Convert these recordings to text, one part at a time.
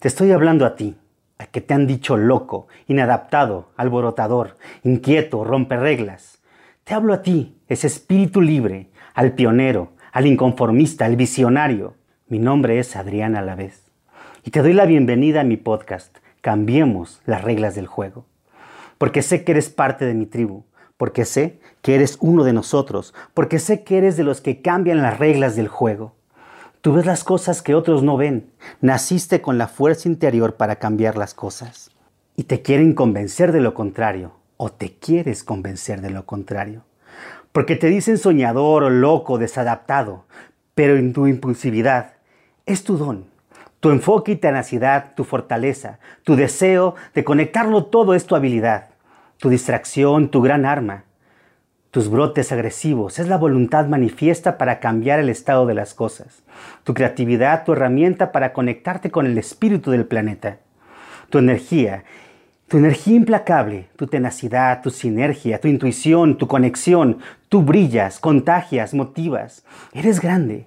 Te estoy hablando a ti, a que te han dicho loco, inadaptado, alborotador, inquieto, reglas. Te hablo a ti, ese espíritu libre, al pionero, al inconformista, al visionario. Mi nombre es Adrián Alavés. Y te doy la bienvenida a mi podcast, Cambiemos las reglas del juego. Porque sé que eres parte de mi tribu, porque sé que eres uno de nosotros, porque sé que eres de los que cambian las reglas del juego. Tú ves las cosas que otros no ven. Naciste con la fuerza interior para cambiar las cosas. Y te quieren convencer de lo contrario, o te quieres convencer de lo contrario. Porque te dicen soñador loco, desadaptado, pero en tu impulsividad es tu don. Tu enfoque y tenacidad, tu fortaleza, tu deseo de conectarlo todo es tu habilidad tu distracción, tu gran arma, tus brotes agresivos, es la voluntad manifiesta para cambiar el estado de las cosas, tu creatividad, tu herramienta para conectarte con el espíritu del planeta, tu energía, tu energía implacable, tu tenacidad, tu sinergia, tu intuición, tu conexión, tú brillas, contagias, motivas, eres grande,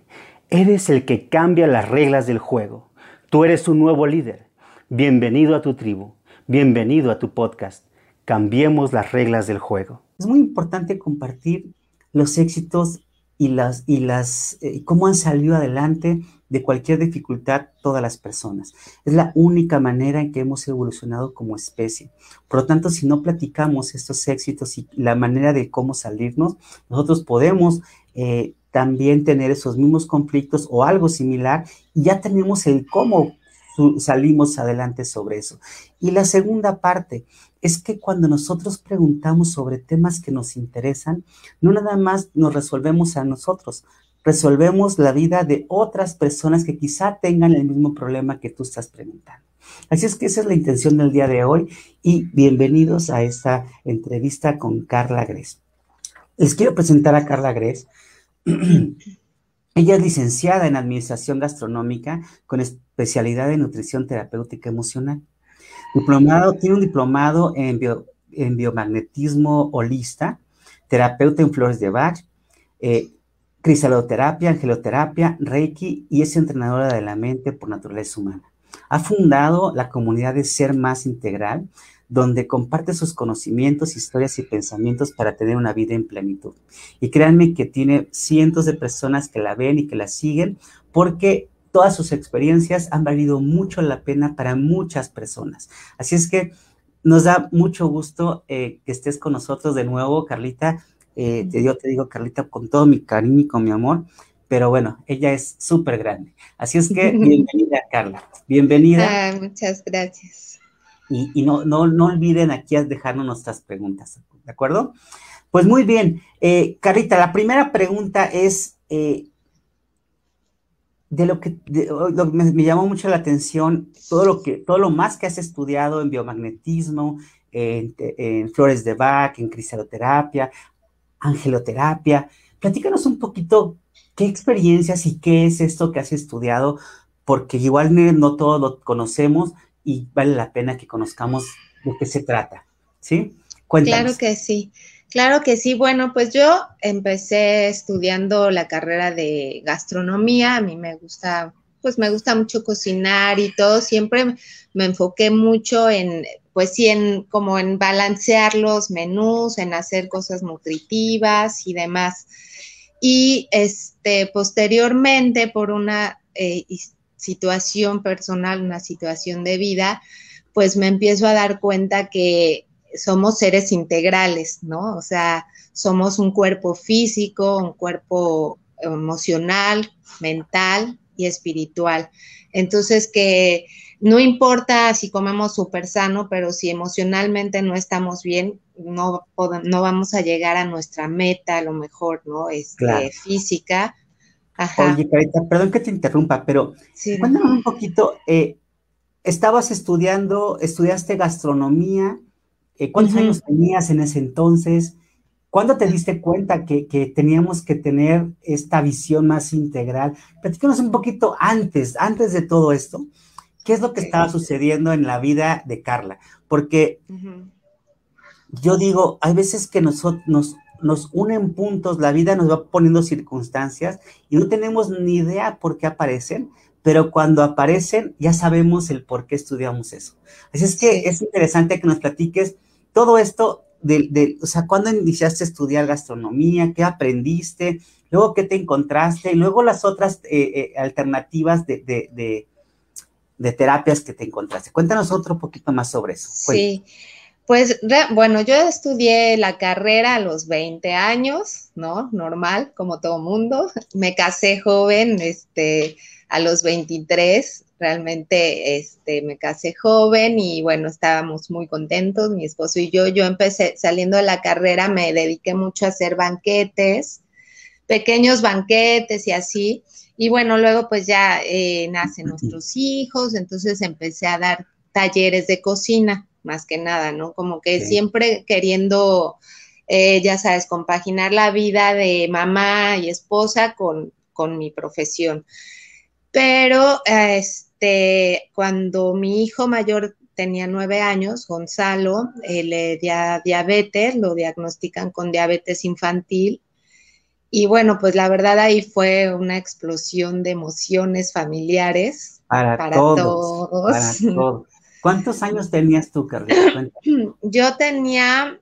eres el que cambia las reglas del juego, tú eres un nuevo líder, bienvenido a tu tribu, bienvenido a tu podcast. Cambiemos las reglas del juego. Es muy importante compartir los éxitos y las y las eh, cómo han salido adelante de cualquier dificultad todas las personas. Es la única manera en que hemos evolucionado como especie. Por lo tanto, si no platicamos estos éxitos y la manera de cómo salirnos, nosotros podemos eh, también tener esos mismos conflictos o algo similar y ya tenemos el cómo salimos adelante sobre eso. Y la segunda parte es que cuando nosotros preguntamos sobre temas que nos interesan, no nada más nos resolvemos a nosotros, resolvemos la vida de otras personas que quizá tengan el mismo problema que tú estás preguntando. Así es que esa es la intención del día de hoy y bienvenidos a esta entrevista con Carla Gres. Les quiero presentar a Carla Gres. Ella es licenciada en Administración Gastronómica con especialidad en Nutrición Terapéutica Emocional. Diplomado, tiene un diplomado en, en biomagnetismo holista, terapeuta en flores de Bach, eh, cristaloterapia, angeloterapia, reiki y es entrenadora de la mente por naturaleza humana. Ha fundado la comunidad de Ser Más Integral, donde comparte sus conocimientos, historias y pensamientos para tener una vida en plenitud. Y créanme que tiene cientos de personas que la ven y que la siguen porque todas sus experiencias han valido mucho la pena para muchas personas. Así es que nos da mucho gusto eh, que estés con nosotros de nuevo, Carlita. Eh, yo te digo, Carlita, con todo mi cariño y con mi amor, pero bueno, ella es súper grande. Así es que bienvenida, Carla. Bienvenida. Ah, muchas gracias. Y, no, no, no olviden aquí dejarnos nuestras preguntas, ¿de acuerdo? Pues muy bien, eh, Carlita, la primera pregunta es, eh, de lo que, me, llamó mucho la atención, todo lo, que, todo lo más que has estudiado en biomagnetismo, en, en flores de Bach, en cristaloterapia, angeloterapia. Platícanos un poquito qué experiencias y qué es esto que has estudiado, porque igual no todo lo conocemos y vale la pena que conozcamos de qué se trata, ¿sí? Cuéntanos. Claro que sí. Claro que sí. Bueno, pues yo empecé estudiando la carrera de gastronomía. A mí me gusta, pues me gusta mucho cocinar y todo. Siempre me enfoqué mucho en, pues sí, en como en balancear los menús, en hacer cosas nutritivas y demás. Y este, posteriormente, por una eh, situación personal, una situación de vida, pues me empiezo a dar cuenta que somos seres integrales, ¿no? O sea, somos un cuerpo físico, un cuerpo emocional, mental y espiritual. Entonces, que no importa si comemos súper sano, pero si emocionalmente no estamos bien, no, no vamos a llegar a nuestra meta, a lo mejor, ¿no? Este, Física. Oye, Carita, perdón que te interrumpa, pero cuéntame un poquito, eh, estabas estudiando, estudiaste gastronomía, eh, ¿cuántos años tenías en ese entonces? ¿Cuándo te diste cuenta que, teníamos que tener esta visión más integral? Platícanos un poquito antes, antes de todo esto, ¿qué es lo que estaba sucediendo en la vida de Carla? Porque yo digo, hay veces que nosotros nos nos unen puntos, la vida nos va poniendo circunstancias y no tenemos ni idea por qué aparecen, pero cuando aparecen ya sabemos el por qué estudiamos eso. Así es que es interesante que nos platiques todo esto de, o sea, ¿cuándo iniciaste a estudiar gastronomía? ¿Qué aprendiste? Luego, ¿qué te encontraste? Luego las otras eh, eh, alternativas de, terapias que te encontraste. Cuéntanos otro poquito más sobre eso. Sí. Pues bueno, yo estudié la carrera a los 20 años, ¿no? Normal, como todo mundo. Me casé joven, este, a los 23, realmente este, me casé joven y bueno, estábamos muy contentos, mi esposo y yo. Yo empecé saliendo de la carrera, me dediqué mucho a hacer banquetes, pequeños banquetes y así. Y bueno, luego pues ya eh, nacen nuestros hijos, entonces empecé a dar talleres de cocina más que nada, ¿no? Como que siempre queriendo, eh, ya sabes, compaginar la vida de mamá y esposa con, mi profesión. Pero este, cuando mi hijo mayor tenía nueve años, Gonzalo, eh, le dio diabetes, lo diagnostican con diabetes infantil. Y bueno, pues la verdad ahí fue una explosión de emociones familiares para, todos. Para todos. ¿Cuántos años tenías tú, Carlita? Yo tenía,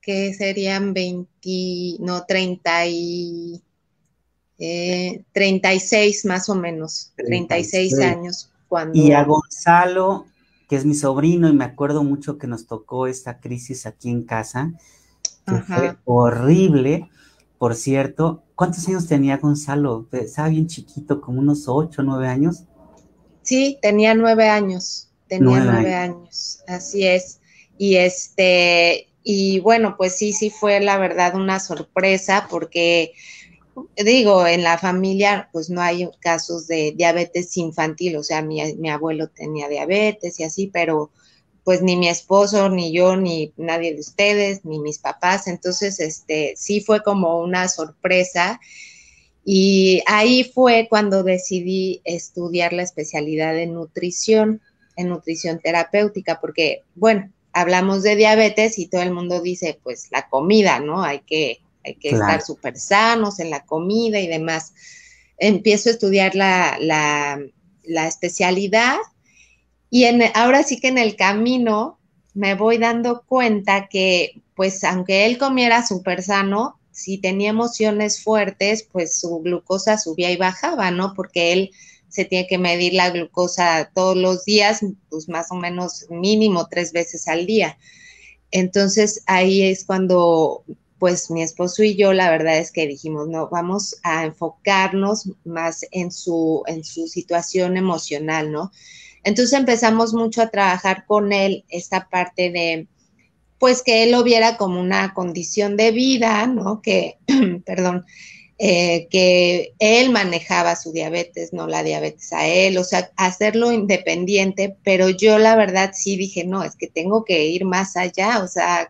que serían 20, no, 30 y, 36 eh, más o menos, 36, años. Cuando... Y a Gonzalo, que es mi sobrino, y me acuerdo mucho que nos tocó esta crisis aquí en casa, que fue horrible, por cierto. ¿Cuántos años tenía Gonzalo? Estaba bien chiquito, como unos 8, 9 años. Sí, tenía 9 años tenía nueve, años. así es. Y este, y bueno, pues sí, sí fue la verdad una sorpresa porque digo, en la familia pues no hay casos de diabetes infantil, o sea, mi, mi, abuelo tenía diabetes y así, pero pues ni mi esposo, ni yo, ni nadie de ustedes, ni mis papás, entonces este sí fue como una sorpresa y ahí fue cuando decidí estudiar la especialidad de nutrición en nutrición terapéutica, porque, bueno, hablamos de diabetes y todo el mundo dice, pues la comida, ¿no? Hay que, hay que estar súper sanos en la comida y demás. Empiezo a estudiar la, la, la especialidad y en, ahora sí que en el camino me voy dando cuenta que, pues, aunque él comiera súper sano, si tenía emociones fuertes, pues su glucosa subía y bajaba, ¿no? Porque él se tiene que medir la glucosa todos los días, pues más o menos mínimo tres veces al día. Entonces ahí es cuando pues mi esposo y yo la verdad es que dijimos, no, vamos a enfocarnos más en su, en su situación emocional, ¿no? Entonces empezamos mucho a trabajar con él esta parte de, pues que él lo viera como una condición de vida, ¿no? Que, perdón, eh, que él manejaba su diabetes, no la diabetes a él, o sea, hacerlo independiente, pero yo la verdad sí dije, no, es que tengo que ir más allá, o sea,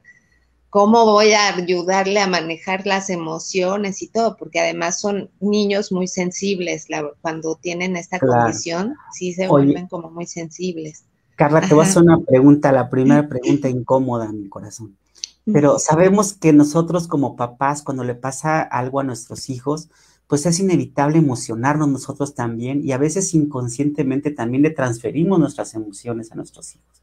¿cómo voy a ayudarle a manejar las emociones y todo? Porque además son niños muy sensibles, cuando tienen esta condición, sí se vuelven como muy sensibles. Carla, te voy a hacer una pregunta, la primera pregunta incómoda, mi corazón. Pero sabemos que nosotros como papás, cuando le pasa algo a nuestros hijos, pues es inevitable emocionarnos nosotros también y a veces inconscientemente también le transferimos nuestras emociones a nuestros hijos,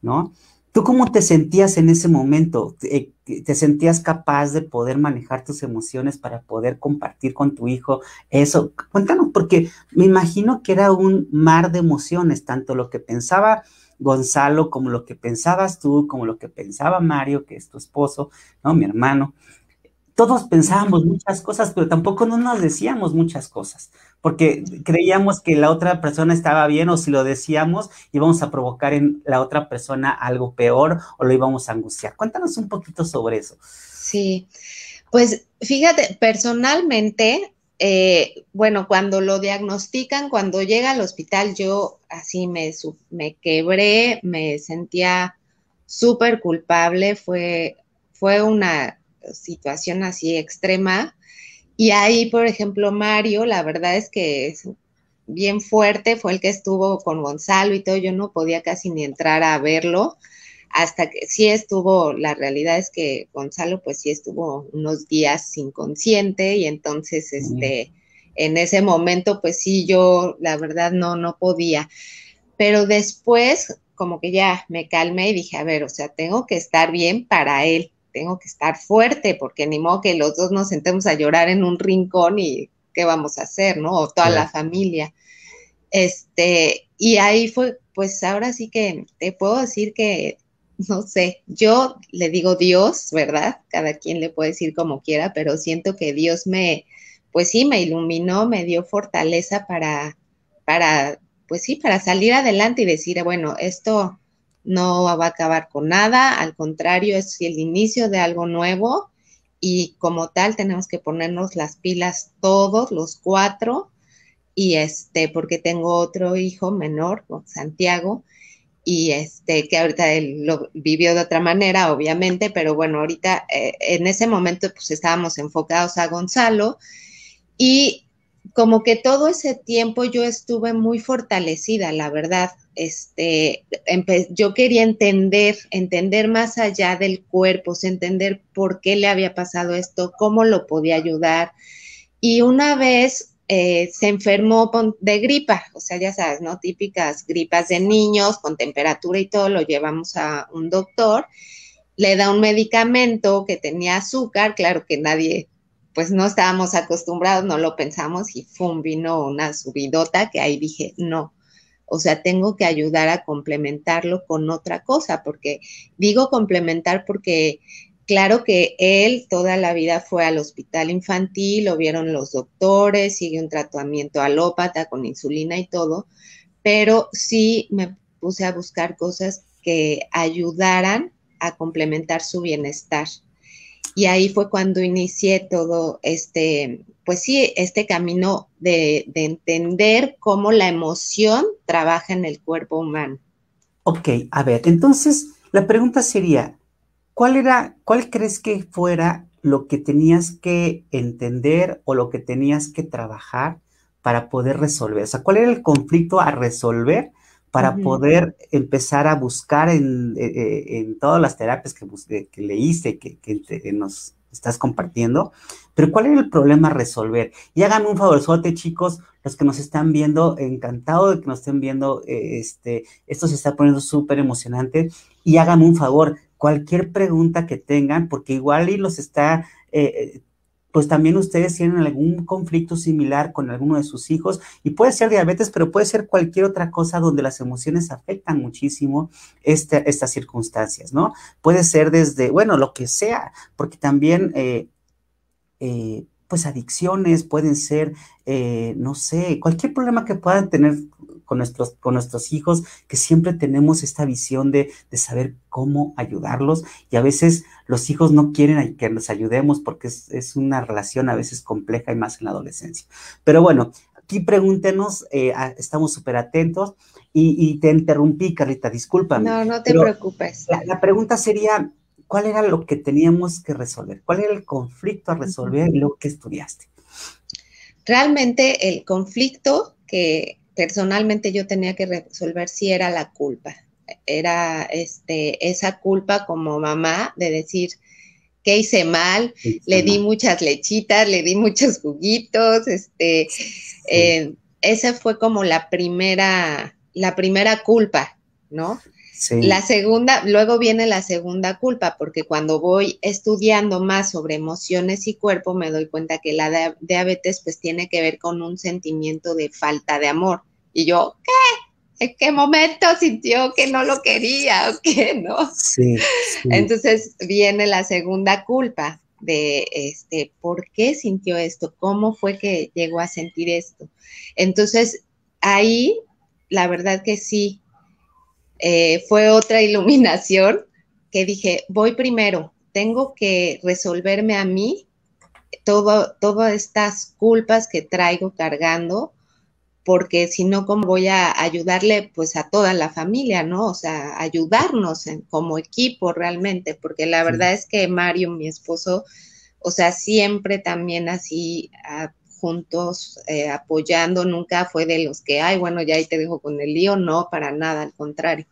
¿no? ¿Tú cómo te sentías en ese momento? ¿Te, ¿Te, sentías capaz de poder manejar tus emociones para poder compartir con tu hijo eso? Cuéntanos, porque me imagino que era un mar de emociones, tanto lo que pensaba Gonzalo, como lo que pensabas tú, como lo que pensaba Mario, que es tu esposo, ¿no? Mi hermano. Todos pensábamos muchas cosas, pero tampoco no nos decíamos muchas cosas, porque creíamos que la otra persona estaba bien o si lo decíamos íbamos a provocar en la otra persona algo peor o lo íbamos a angustiar. Cuéntanos un poquito sobre eso. Sí, pues fíjate, personalmente eh, bueno, cuando lo diagnostican, cuando llega al hospital, yo así me, me quebré, me sentía súper culpable, fue, fue una situación así extrema. Y ahí, por ejemplo, Mario, la verdad es que es bien fuerte, fue el que estuvo con Gonzalo y todo, yo no podía casi ni entrar a verlo hasta que sí estuvo, la realidad es que Gonzalo pues sí estuvo unos días inconsciente y entonces este, en ese momento, pues sí, yo la verdad no, no podía. Pero después, como que ya me calmé y dije, a ver, o sea, tengo que estar bien para él, tengo que estar fuerte, porque ni modo que los dos nos sentemos a llorar en un rincón y qué vamos a hacer, ¿no? O toda la familia. Este, y ahí fue, pues ahora sí que te puedo decir que, no sé, yo le digo Dios, ¿verdad? Cada quien le puede decir como quiera, pero siento que Dios me, pues sí, me iluminó, me dio fortaleza para, para, pues sí, para salir adelante y decir, bueno, esto no va a acabar con nada, al contrario, es el inicio de algo nuevo y como tal tenemos que ponernos las pilas todos, los cuatro, y este, porque tengo otro hijo menor, Santiago, y este, que ahorita él lo vivió de otra manera, obviamente, pero bueno, ahorita eh, en ese momento pues estábamos enfocados a Gonzalo y como que todo ese tiempo yo estuve muy fortalecida, la verdad. Este, yo quería entender, entender más allá del cuerpo, entender por qué le había pasado esto, cómo lo podía ayudar. Y una vez eh, se enfermó de gripa, o sea, ya sabes, ¿no? Típicas gripas de niños con temperatura y todo, lo llevamos a un doctor, le da un medicamento que tenía azúcar, claro que nadie pues no estábamos acostumbrados, no lo pensamos y ¡fum! vino una subidota que ahí dije, no, o sea, tengo que ayudar a complementarlo con otra cosa, porque digo complementar porque claro que él toda la vida fue al hospital infantil, lo vieron los doctores, sigue un tratamiento alópata con insulina y todo, pero sí me puse a buscar cosas que ayudaran a complementar su bienestar. Y ahí fue cuando inicié todo este, pues sí, este camino de, entender cómo la emoción trabaja en el cuerpo humano. Ok, a ver, entonces la pregunta sería, ¿cuál era, cuál crees que fuera lo que tenías que entender o lo que tenías que trabajar para poder resolver? O sea, ¿cuál era el conflicto a resolver para poder empezar a buscar en, eh, eh, en, todas las terapias que, que leíste, que, que, nos estás compartiendo, pero ¿cuál era el problema a resolver? Y háganme un favorzote, chicos, los que nos están viendo, encantado de que nos estén viendo, eh, este, esto se está poniendo súper emocionante, y háganme un favor, cualquier pregunta que tengan, porque igual y los está pues también ustedes tienen algún conflicto similar con alguno de sus hijos y puede ser diabetes, pero puede ser cualquier otra cosa donde las emociones afectan muchísimo estas circunstancias, ¿no? Puede ser desde, bueno, lo que sea, porque también... Eh, eh, pues adicciones, pueden ser, eh, no sé, cualquier problema que puedan tener con nuestros, con nuestros hijos, que siempre tenemos esta visión de, saber cómo ayudarlos y a veces los hijos no quieren que nos ayudemos porque es, una relación a veces compleja y más en la adolescencia. Pero bueno, aquí pregúntenos, eh, estamos súper atentos y, te interrumpí, Carlita, discúlpame. No, no te preocupes. La, pregunta sería, ¿cuál era lo que teníamos que resolver? ¿Cuál era el conflicto a resolver y lo que estudiaste? Realmente el conflicto que, personalmente yo tenía que resolver si era la culpa. Era este, esa culpa como mamá de decir que hice mal, le di muchas lechitas, le di muchos juguitos, este, eh, esa fue como la primera, la primera culpa, ¿no? La segunda, luego viene la segunda culpa, porque cuando voy estudiando más sobre emociones y cuerpo, me doy cuenta que la diabetes pues tiene que ver con un sentimiento de falta de amor. Y yo, ¿qué? ¿En qué momento sintió que no lo quería o qué, no? Sí, Entonces viene la segunda culpa de, este, ¿por qué sintió esto? ¿Cómo fue que llegó a sentir esto? Entonces, ahí, la verdad que sí, eh, fue otra iluminación que dije, voy primero, tengo que resolverme a mí todo, todas estas culpas que traigo cargando porque si no, ¿cómo voy a ayudarle pues a toda la familia, ¿no? O sea, ayudarnos como equipo realmente, porque la verdad es que Mario, mi esposo, o sea, siempre también así juntos eh, apoyando, nunca fue de los que, ay, bueno, ya ahí te dejo con el lío, no, para nada, al contrario.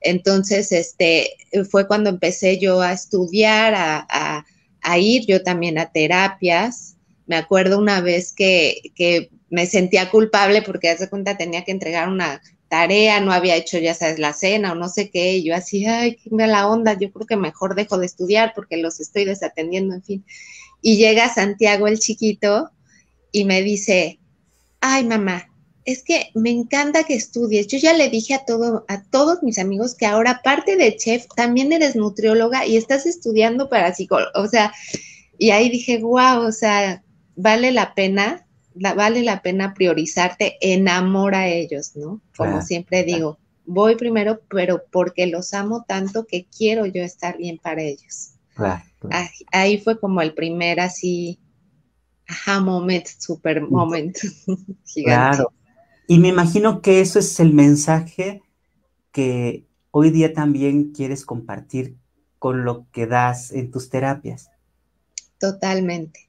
Entonces, este, fue cuando empecé yo a estudiar, a, a ir yo también a terapias, Me acuerdo una vez que, que me sentía culpable porque hace cuenta tenía que entregar una tarea, no había hecho, ya sabes, la cena o no sé qué, y yo así, ay, qué la onda, yo creo que mejor dejo de estudiar porque los estoy desatendiendo, en fin. Y llega Santiago el chiquito y me dice, ay mamá, es que me encanta que estudies. Yo ya le dije a, todo, a todos mis amigos que ahora, aparte de chef, también eres nutrióloga y estás estudiando para psicólogo. O sea, y ahí dije, wow, o sea, vale la pena, vale la pena priorizarte, enamora a ellos, ¿no? Como siempre digo, voy primero, pero porque los amo tanto que quiero yo estar bien para ellos. Ahí fue como el primer así, ajá, moment, super moment gigante. Claro. Y me imagino que eso es el mensaje que hoy día también quieres compartir con lo que das en tus terapias. Totalmente,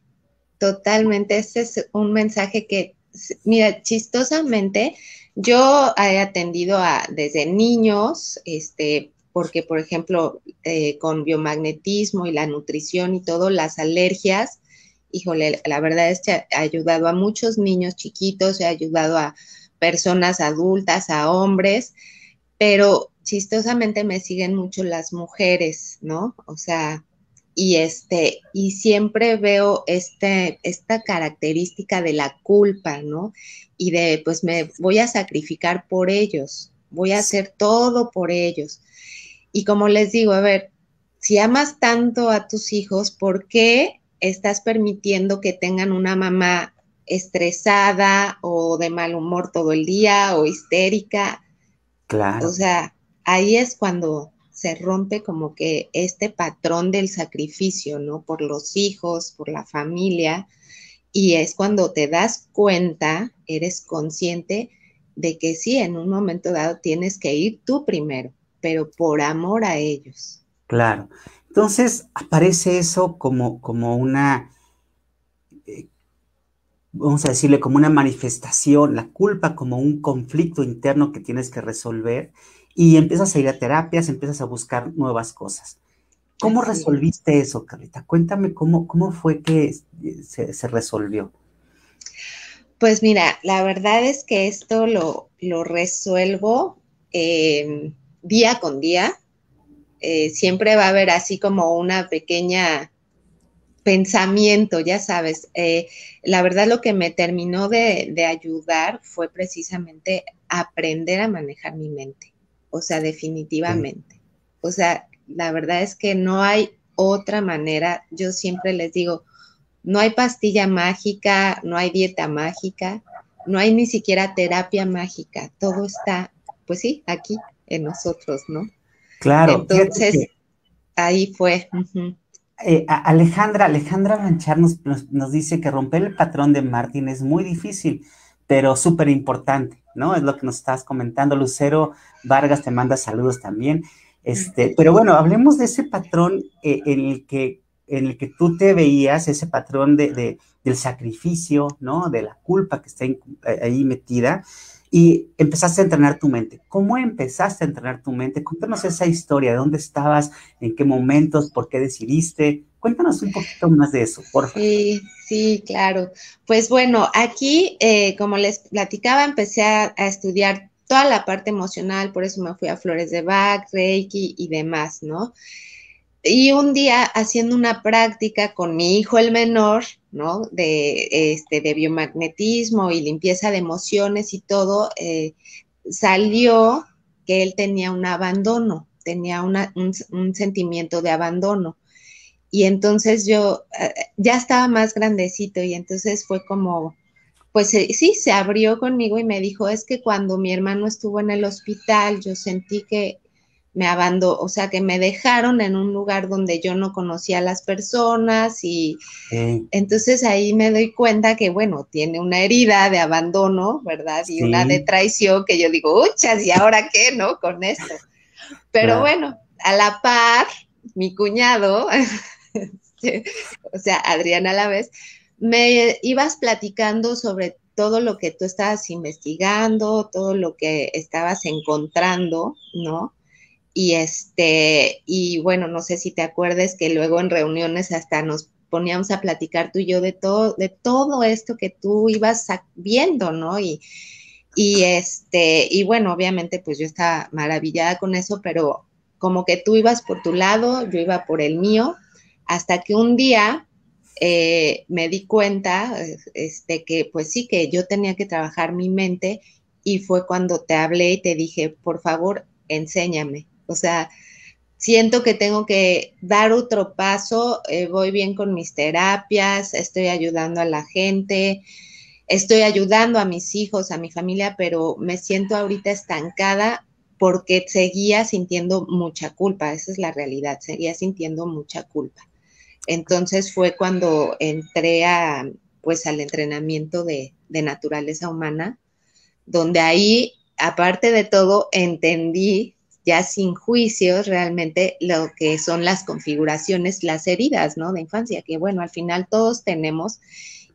totalmente. Ese es un mensaje que, mira, chistosamente, yo he atendido a desde niños, este, porque por ejemplo, eh, con biomagnetismo y la nutrición y todo, las alergias, híjole, la verdad es que ha ayudado a muchos niños chiquitos, ha ayudado a personas adultas, a hombres, pero chistosamente me siguen mucho las mujeres, ¿no? O sea, y este, y siempre veo este, esta característica de la culpa, ¿no? Y de, pues me voy a sacrificar por ellos, voy a hacer todo por ellos. Y como les digo, a ver, si amas tanto a tus hijos, ¿por qué estás permitiendo que tengan una mamá estresada o de mal humor todo el día o histérica? Claro. O sea, ahí es cuando se rompe como que este patrón del sacrificio, ¿no? Por los hijos, por la familia. Y es cuando te das cuenta, eres consciente de que sí, en un momento dado tienes que ir tú primero, pero por amor a ellos. Claro. Entonces aparece eso como, como una, eh, vamos a decirle, como una manifestación, la culpa como un conflicto interno que tienes que resolver y empiezas a ir a terapias, empiezas a buscar nuevas cosas. ¿Cómo resolviste eso, Carlita? Cuéntame cómo, cómo fue que se, resolvió. Pues mira, la verdad es que esto lo, lo resuelvo em, día con día. Eh, siempre va a haber así como una pequeña pensamiento, ya sabes. Eh, la verdad lo que me terminó de, de ayudar fue precisamente aprender a manejar mi mente o sea, definitivamente. O sea, la verdad es que no hay otra manera. Yo siempre les digo, no hay pastilla mágica, no hay dieta mágica, no hay ni siquiera terapia mágica. Todo está, pues sí, aquí en nosotros, ¿no? Claro. Entonces, ahí fue. Eh, Alejandra, Alejandra Lanchar nos, nos, dice que romper el patrón de Martín es muy difícil, pero súper importante. ¿no? Es lo que nos estás comentando. Lucero Vargas te manda saludos también. Este, pero bueno, hablemos de ese patrón eh, en, el que, en el que tú te veías, ese patrón de, del sacrificio, ¿no? De la culpa que está eh, ahí metida y empezaste a entrenar tu mente. ¿Cómo empezaste a entrenar tu mente? Cuéntanos esa historia, de dónde estabas, en qué momentos, por qué decidiste. Cuéntanos un poquito más de eso, por favor. Sí, sí, claro. Pues bueno, aquí, eh, como les platicaba, empecé a, estudiar toda la parte emocional, por eso me fui a Flores de Bach, Reiki y demás, ¿no? Y un día haciendo una práctica con mi hijo el menor, ¿no? De, este, de biomagnetismo y limpieza de emociones y todo, eh, salió que él tenía un abandono, tenía un, sentimiento de abandono. Y entonces yo eh, ya estaba más grandecito y entonces fue como, pues eh, sí, se abrió conmigo y me dijo, es que cuando mi hermano estuvo en el hospital, yo sentí que me abandonó, o sea, que me dejaron en un lugar donde yo no conocía a las personas y entonces ahí me doy cuenta que, bueno, tiene una herida de abandono, ¿verdad? Y una de traición que yo digo, uchas, ¿y ahora qué, no? Con esto. Pero bueno, a la par, mi cuñado, o sea, Adriana a la vez, me ibas platicando sobre todo lo que tú estabas investigando, todo lo que estabas encontrando, ¿no? Y este, y bueno, no sé si te acuerdes que luego en reuniones hasta nos poníamos a platicar tú y yo de todo, de todo esto que tú ibas viendo, ¿no? Y, y este, y bueno, obviamente pues yo estaba maravillada con eso, pero como que tú ibas por tu lado, yo iba por el mío, hasta que un día eh, me di cuenta este, que pues sí, que yo tenía que trabajar mi mente y fue cuando te hablé y te dije, por favor, enséñame. O sea, siento que tengo que dar otro paso, eh, voy bien con mis terapias, estoy ayudando a la gente, estoy ayudando a mis hijos, a mi familia, pero me siento ahorita estancada porque seguía sintiendo mucha culpa, esa es la realidad, seguía sintiendo mucha culpa. Entonces fue cuando entré a, pues, al entrenamiento de, de naturaleza humana, donde ahí, aparte de todo, entendí ya sin juicios realmente lo que son las configuraciones, las heridas, ¿no? De infancia, que bueno, al final todos tenemos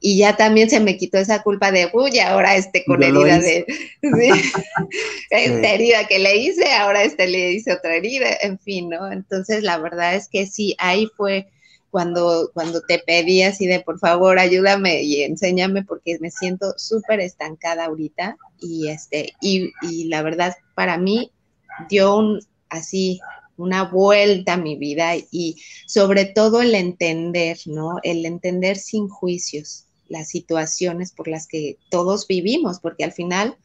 y ya también se me quitó esa culpa de, uy, ahora este con herida de, esta herida que le hice, ahora este le hice otra herida, en fin, ¿no? Entonces la verdad es que sí, ahí fue cuando, cuando te pedí así de, por favor, ayúdame y enséñame porque me siento súper estancada ahorita y este, y, y la verdad para mí dio un, así una vuelta a mi vida y sobre todo el entender, ¿no? El entender sin juicios las situaciones por las que todos vivimos, porque al final,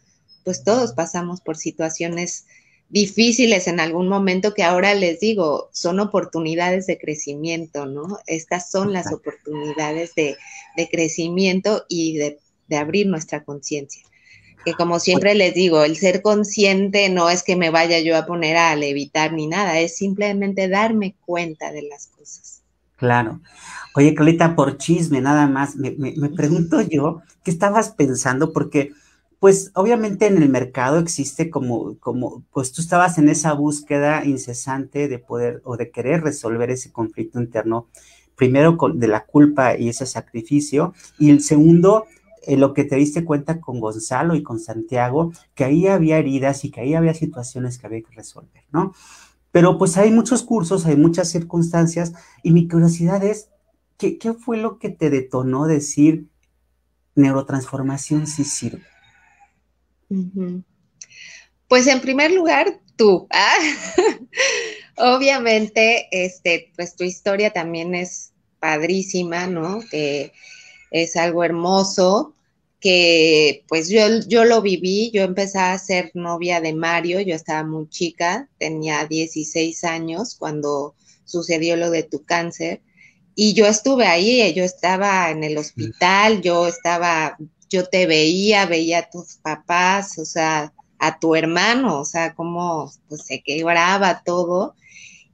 pues todos pasamos por situaciones difíciles en algún momento que ahora les digo, son oportunidades de crecimiento, ¿no? Estas son las oportunidades de, de crecimiento y de, de abrir nuestra conciencia que como siempre les digo, el ser consciente no es que me vaya yo a poner a levitar ni nada, es simplemente darme cuenta de las cosas. Claro. Oye, Carlita, por chisme nada más, me, pregunto yo, ¿qué estabas pensando? Porque, pues, obviamente en el mercado existe como, como, pues tú estabas en esa búsqueda incesante de poder o de querer resolver ese conflicto interno, primero con, de la culpa y ese sacrificio, y el segundo, eh, lo que te diste cuenta con Gonzalo y con Santiago, que ahí había heridas y que ahí había situaciones que había que resolver, ¿no? Pero pues hay muchos cursos, hay muchas circunstancias y mi curiosidad es, ¿qué, fue lo que te detonó decir neurotransformación sí sirve? Pues en primer lugar, tú. ¿ah? Obviamente, este, pues tu historia también es padrísima, ¿no? Que es algo hermoso que pues yo, yo lo viví, yo empecé a ser novia de Mario, yo estaba muy chica, tenía 16 años cuando sucedió lo de tu cáncer y yo estuve ahí, yo estaba en el hospital, yo estaba, yo te veía, veía a tus papás, o sea, a tu hermano, o sea, cómo pues, se quebraba todo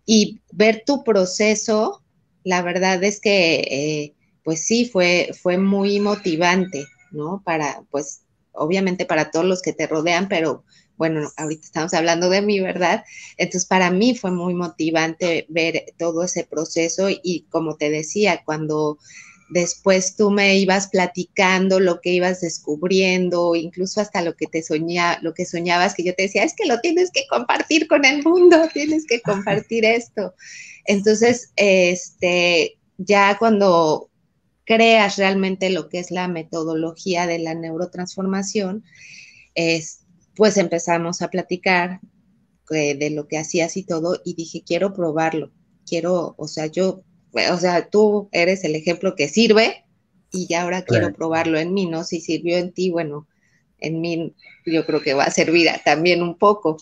y ver tu proceso, la verdad es que... Eh, pues sí, fue, fue muy motivante, ¿no? Para, pues, obviamente para todos los que te rodean, pero bueno, ahorita estamos hablando de mí, ¿verdad? Entonces, para mí fue muy motivante ver todo ese proceso y como te decía, cuando después tú me ibas platicando lo que ibas descubriendo, incluso hasta lo que te soñaba, lo que soñabas, que yo te decía, es que lo tienes que compartir con el mundo, tienes que compartir esto. Entonces, este, ya cuando creas realmente lo que es la metodología de la neurotransformación, es, pues empezamos a platicar eh, de lo que hacías y todo, y dije, quiero probarlo, quiero, o sea, yo, o sea, tú eres el ejemplo que sirve y ya ahora quiero probarlo en mí, ¿no? Si sirvió en ti, bueno, en mí yo creo que va a servir también un poco.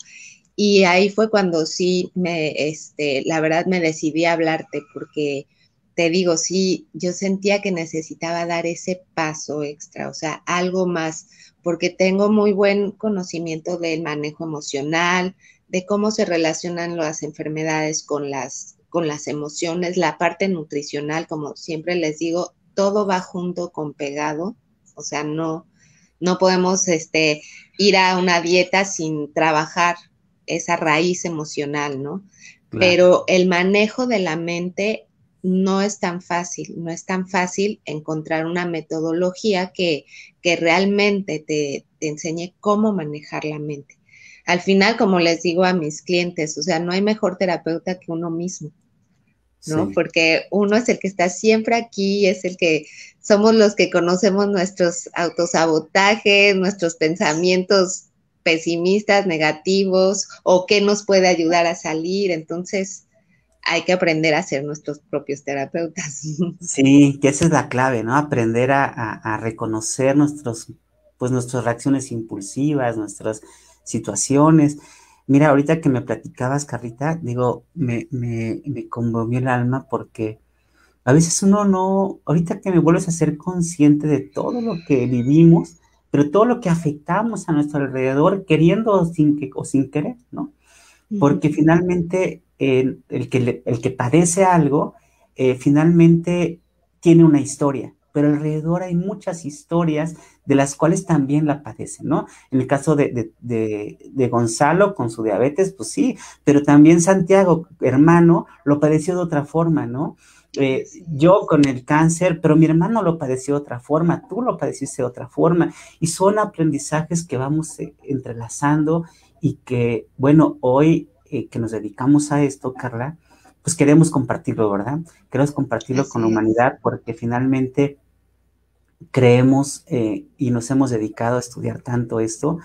Y ahí fue cuando sí me, este, la verdad me decidí a hablarte porque te digo, sí, yo sentía que necesitaba dar ese paso extra, o sea, algo más, porque tengo muy buen conocimiento del manejo emocional, de cómo se relacionan las enfermedades con las, con las emociones, la parte nutricional, como siempre les digo, todo va junto con pegado, o sea, no, no podemos este, ir a una dieta sin trabajar esa raíz emocional, ¿no? Pero el manejo de la mente no es tan fácil, no es tan fácil encontrar una metodología que, que realmente te, te, enseñe cómo manejar la mente. Al final, como les digo a mis clientes, o sea, no hay mejor terapeuta que uno mismo. ¿no? Porque uno es el que está siempre aquí, es el que somos los que conocemos nuestros autosabotajes, nuestros pensamientos pesimistas, negativos, o qué nos puede ayudar a salir. Entonces, hay que aprender a ser nuestros propios terapeutas. Sí, que esa es la clave, ¿no? Aprender a, reconocer nuestros, pues nuestras reacciones impulsivas, nuestras situaciones. Mira, ahorita que me platicabas, Carrita, digo, me, me, me conmovió el alma porque a veces uno no, ahorita que me vuelves a ser consciente de todo lo que vivimos, pero todo lo que afectamos a nuestro alrededor, queriendo o sin, que, o sin querer, ¿no? Porque finalmente el, que, el que padece algo, eh, finalmente tiene una historia, pero alrededor hay muchas historias de las cuales también la padecen, ¿no? En el caso de, Gonzalo con su diabetes, pues sí, pero también Santiago, hermano, lo padeció de otra forma, ¿no? Eh, yo con el cáncer, pero mi hermano lo padeció de otra forma, tú lo padeciste de otra forma, y son aprendizajes que vamos eh, entrelazando y que, bueno, hoy eh, que nos dedicamos a esto, Carla, pues queremos compartirlo, ¿verdad? Queremos compartirlo con la humanidad porque finalmente creemos eh, y nos hemos dedicado a estudiar tanto esto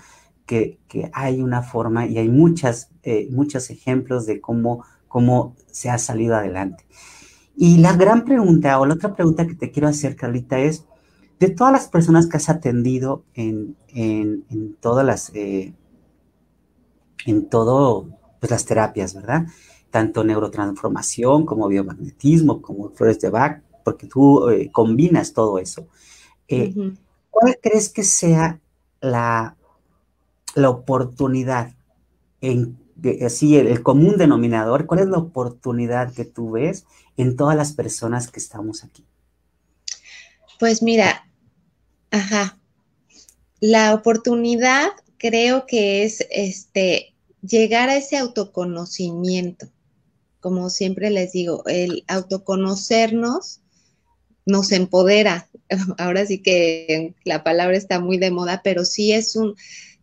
que, hay una forma y hay muchas, eh, muchos ejemplos de cómo, cómo se ha salido adelante. Y la gran pregunta o la otra pregunta que te quiero hacer, Carlita, es, de todas las personas que has atendido en, en, en todas las, en todo pues las terapias, ¿verdad? Tanto neurotransformación como biomagnetismo, como flores de Bach, porque tú eh, combinas todo eso. Eh, ¿Cuál crees que sea la, la oportunidad en así el, el, común denominador, ¿cuál es la oportunidad que tú ves en todas las personas que estamos aquí? Pues mira, ajá, la oportunidad creo que es este llegar a ese autoconocimiento. Como siempre les digo, el autoconocernos nos empodera. Ahora sí que la palabra está muy de moda, pero sí es un,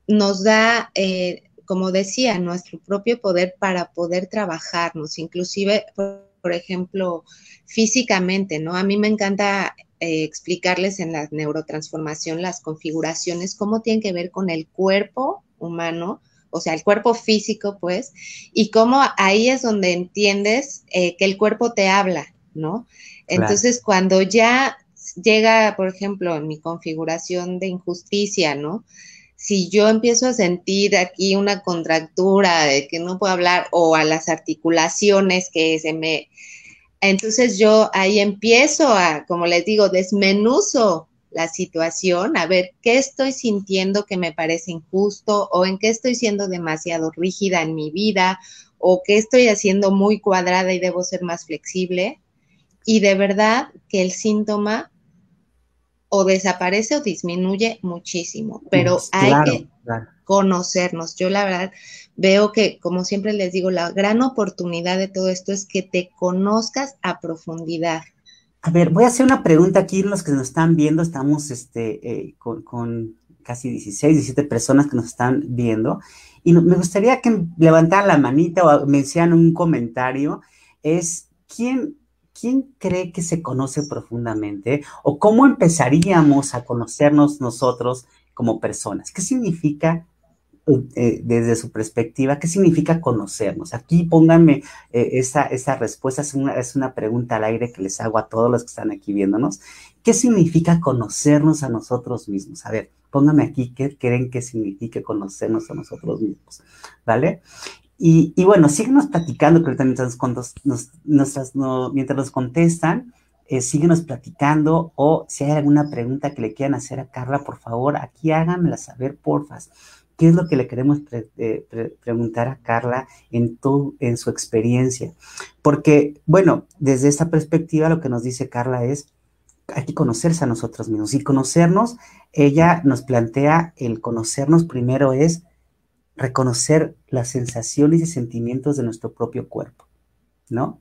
nos da, eh, como decía, nuestro propio poder para poder trabajarnos, inclusive, por, ejemplo, físicamente, ¿no? A mí me encanta eh, explicarles en la neurotransformación las configuraciones, cómo tienen que ver con el cuerpo humano, o sea, el cuerpo físico, pues, y cómo ahí es donde entiendes eh, que el cuerpo te habla, ¿no? Entonces, cuando ya llega, por ejemplo, en mi configuración de injusticia, ¿no? Si yo empiezo a sentir aquí una contractura de que no puedo hablar o a las articulaciones que se me... Entonces yo ahí empiezo a, como les digo, desmenuzo la situación, a ver qué estoy sintiendo que me parece injusto o en qué estoy siendo demasiado rígida en mi vida o qué estoy haciendo muy cuadrada y debo ser más flexible. Y de verdad que el síntoma o desaparece o disminuye muchísimo, pero hay que conocernos. Yo la verdad veo que, como siempre les digo, la gran oportunidad de todo esto es que te conozcas a profundidad a ver, voy a hacer una pregunta aquí, los que nos están viendo, estamos este, eh, con, casi 16, 17 personas que nos están viendo, y me gustaría que levantaran la manita o me un comentario, es, ¿quién, ¿quién cree que se conoce profundamente? ¿O cómo empezaríamos a conocernos nosotros como personas? ¿Qué significa eh, desde su perspectiva, ¿qué significa conocernos? Aquí pónganme eh, esa, esa, respuesta, es una, es una pregunta al aire que les hago a todos los que están aquí viéndonos. ¿Qué significa conocernos a nosotros mismos? A ver, pónganme aquí qué creen que significa conocernos a nosotros mismos, ¿vale? Y, y bueno, síguenos platicando, que mientras nos, nos, mientras nos contestan, eh, síguenos platicando o si hay alguna pregunta que le quieran hacer a Carla, por favor, aquí háganmela saber, porfas. ¿Qué es lo que le queremos eh, preguntar a Carla en, su experiencia? Porque, bueno, desde esta perspectiva lo que nos dice Carla es, hay que conocerse a nosotros mismos. Y conocernos, ella nos plantea el conocernos primero es reconocer las sensaciones y sentimientos de nuestro propio cuerpo, ¿no?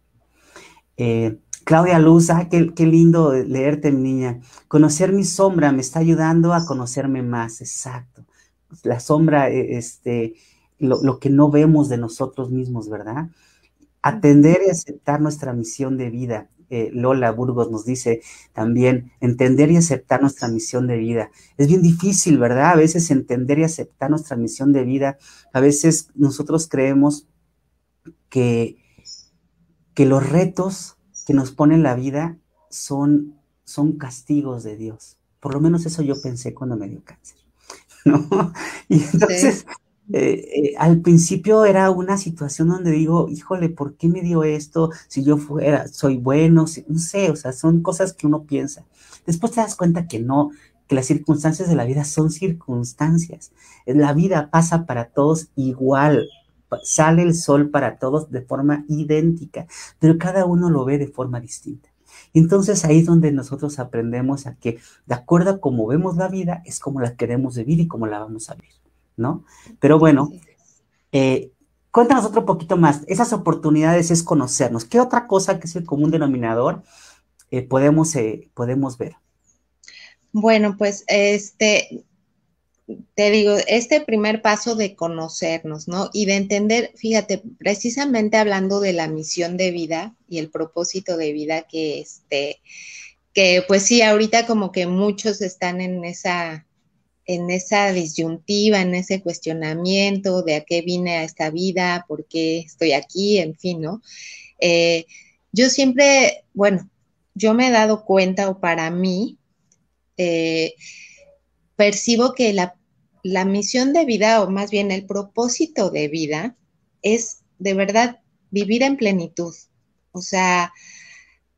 Eh, Claudia Luz, ah, qué, qué, lindo leerte, mi niña. Conocer mi sombra me está ayudando a conocerme más, exacto la sombra, e, este, lo, que no vemos de nosotros mismos, ¿verdad? atender y aceptar nuestra misión de vida. Eh, Lola Burgos nos dice también, entender y aceptar nuestra misión de vida. Es bien difícil, ¿verdad? A veces entender y aceptar nuestra misión de vida. A veces nosotros creemos que, que los retos que nos pone la vida son, son castigos de Dios. Por lo menos eso yo pensé cuando me dio cáncer. ¿no? Y entonces, eh, eh, al principio era una situación donde digo, híjole, ¿por qué me dio esto? Si yo fuera, soy bueno, no sé, o sea, son cosas que uno piensa. Después te das cuenta que no, que las circunstancias de la vida son circunstancias. La vida pasa para todos igual, sale el sol para todos de forma idéntica, pero cada uno lo ve de forma distinta. Entonces ahí es donde nosotros aprendemos a que de acuerdo a cómo vemos la vida, es como la queremos vivir y cómo la vamos a vivir, ¿no? Pero bueno, eh, cuéntanos otro poquito más. Esas oportunidades es conocernos. ¿Qué otra cosa que es el común denominador eh, podemos, eh, podemos ver? Bueno, pues este, te digo, este primer paso de conocernos, ¿no? Y de entender, fíjate, precisamente hablando de la misión de vida y el propósito de vida que este, que pues sí, ahorita como que muchos están en esa, en esa disyuntiva, en ese cuestionamiento de a qué vine a esta vida, por qué estoy aquí, en fin, ¿no? Eh, yo siempre, bueno, yo me he dado cuenta, o para mí, eh, percibo que la, misión de vida, o más bien el propósito de vida, es de verdad vivir en plenitud. O sea,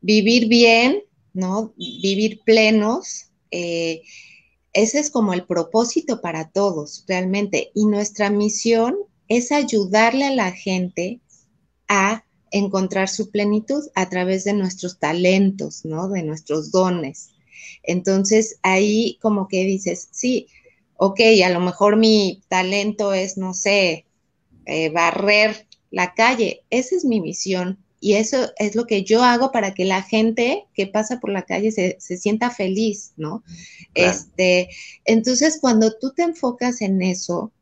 vivir bien, ¿no? Vivir plenos. Eh, ese es como el propósito para todos, realmente. Y nuestra misión es ayudarle a la gente a encontrar su plenitud a través de nuestros talentos, ¿no? De nuestros dones. Entonces ahí como que dices, sí, ok, a lo mejor mi talento es, no sé, eh, barrer la calle, esa es mi visión y eso es lo que yo hago para que la gente que pasa por la calle se, sienta feliz, ¿no? Este, entonces cuando tú te enfocas en eso,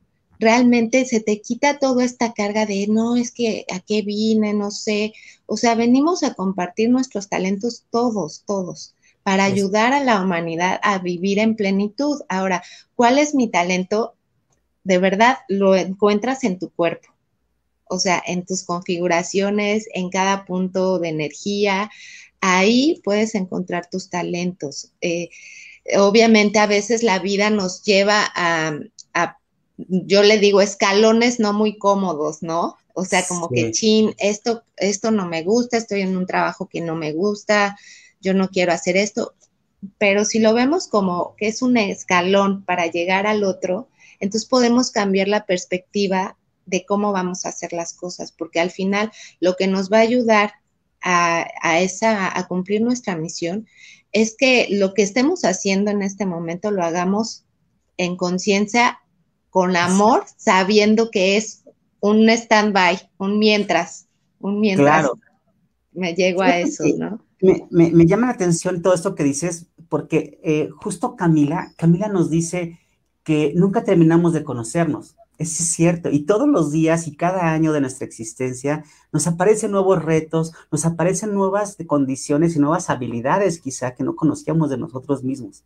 realmente se te quita toda esta carga de, no, es que a qué vine, no sé, o sea, venimos a compartir nuestros talentos todos, todos para ayudar a la humanidad a vivir en plenitud. Ahora, ¿cuál es mi talento? De verdad, lo encuentras en tu cuerpo, o sea, en tus configuraciones, en cada punto de energía. Ahí puedes encontrar tus talentos. Eh, obviamente a veces la vida nos lleva a, yo le digo, escalones no muy cómodos, ¿no? O sea, como que, chin, esto, esto no me gusta, estoy en un trabajo que no me gusta, yo no quiero hacer esto, pero si lo vemos como que es un escalón para llegar al otro, entonces podemos cambiar la perspectiva de cómo vamos a hacer las cosas, porque al final lo que nos va a ayudar a, esa, a cumplir nuestra misión es que lo que estemos haciendo en este momento lo hagamos en conciencia, con amor, sabiendo que es un stand-by, un mientras, un mientras. Me llego a eso, ¿no? Me, llama la atención todo esto que dices, porque eh, justo Camila, Camila nos dice que nunca terminamos de conocernos. Es cierto. Y todos los días y cada año de nuestra existencia nos aparecen nuevos retos, nos aparecen nuevas condiciones y nuevas habilidades quizá que no conocíamos de nosotros mismos.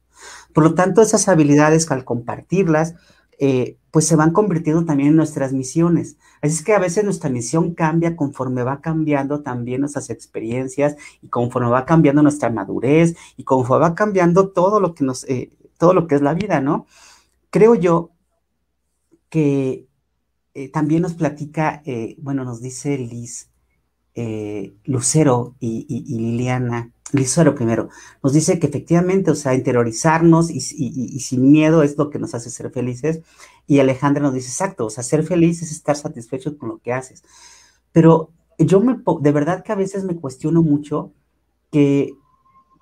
Por lo tanto, esas habilidades, al compartirlas, eh, pues se van convirtiendo también en nuestras misiones. Así es que a veces nuestra misión cambia conforme va cambiando también nuestras experiencias y conforme va cambiando nuestra madurez y conforme va cambiando todo lo que nos, eh, todo lo que es la vida, ¿no? Creo yo que eh, también nos platica, bueno, nos dice Liz, Lucero y Liliana, Lisoro primero, nos dice que efectivamente, o sea, interiorizarnos y, sin miedo es lo que nos hace ser felices. Y Alejandra nos dice, exacto, o sea, ser feliz es estar satisfecho con lo que haces. Pero yo me, de verdad que a veces me cuestiono mucho que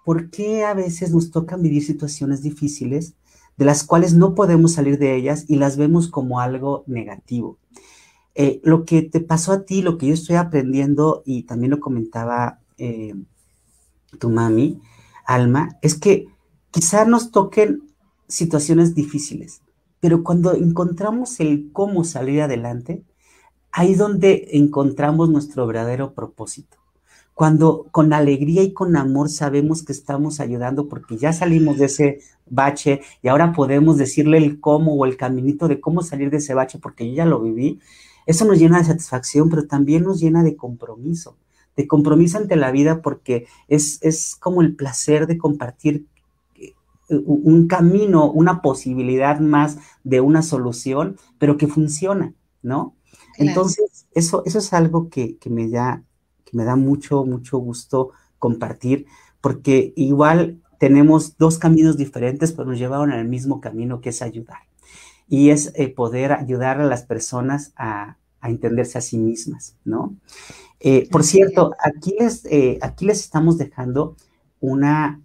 por qué a veces nos tocan vivir situaciones difíciles de las cuales no podemos salir de ellas y las vemos como algo negativo. Eh, lo que te pasó a ti, lo que yo estoy aprendiendo, y también lo comentaba eh, tu mami, Alma, es que quizá nos toquen situaciones difíciles, pero cuando encontramos el cómo salir adelante, ahí donde encontramos nuestro verdadero propósito. Cuando con alegría y con amor sabemos que estamos ayudando porque ya salimos de ese bache y ahora podemos decirle el cómo o el caminito de cómo salir de ese bache porque yo ya lo viví, eso nos llena de satisfacción, pero también nos llena de compromiso, de compromiso ante la vida porque es, es como el placer de compartir eh, un camino, una posibilidad más de una solución, pero que funciona, ¿no? Entonces, eso, eso es algo que, me da, que me da mucho, mucho gusto compartir, porque igual tenemos dos caminos diferentes, pero nos llevaron al mismo camino que es ayudar. Y es eh, poder ayudar a las personas a, entenderse a sí mismas, ¿no? Eh, por cierto, aquí les, eh, aquí les estamos dejando una,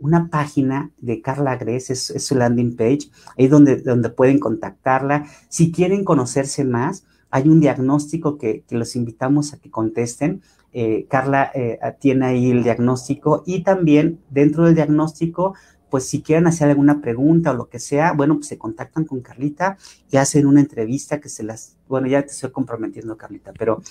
una página de Carla Gres, es, es, su landing page, ahí donde, donde pueden contactarla. Si quieren conocerse más, hay un diagnóstico que, los invitamos a que contesten. Eh, Carla eh, tiene ahí el diagnóstico y también dentro del diagnóstico, pues si quieren hacer alguna pregunta o lo que sea, bueno, pues se contactan con Carlita y hacen una entrevista que se las, bueno, ya te estoy comprometiendo, Carlita, pero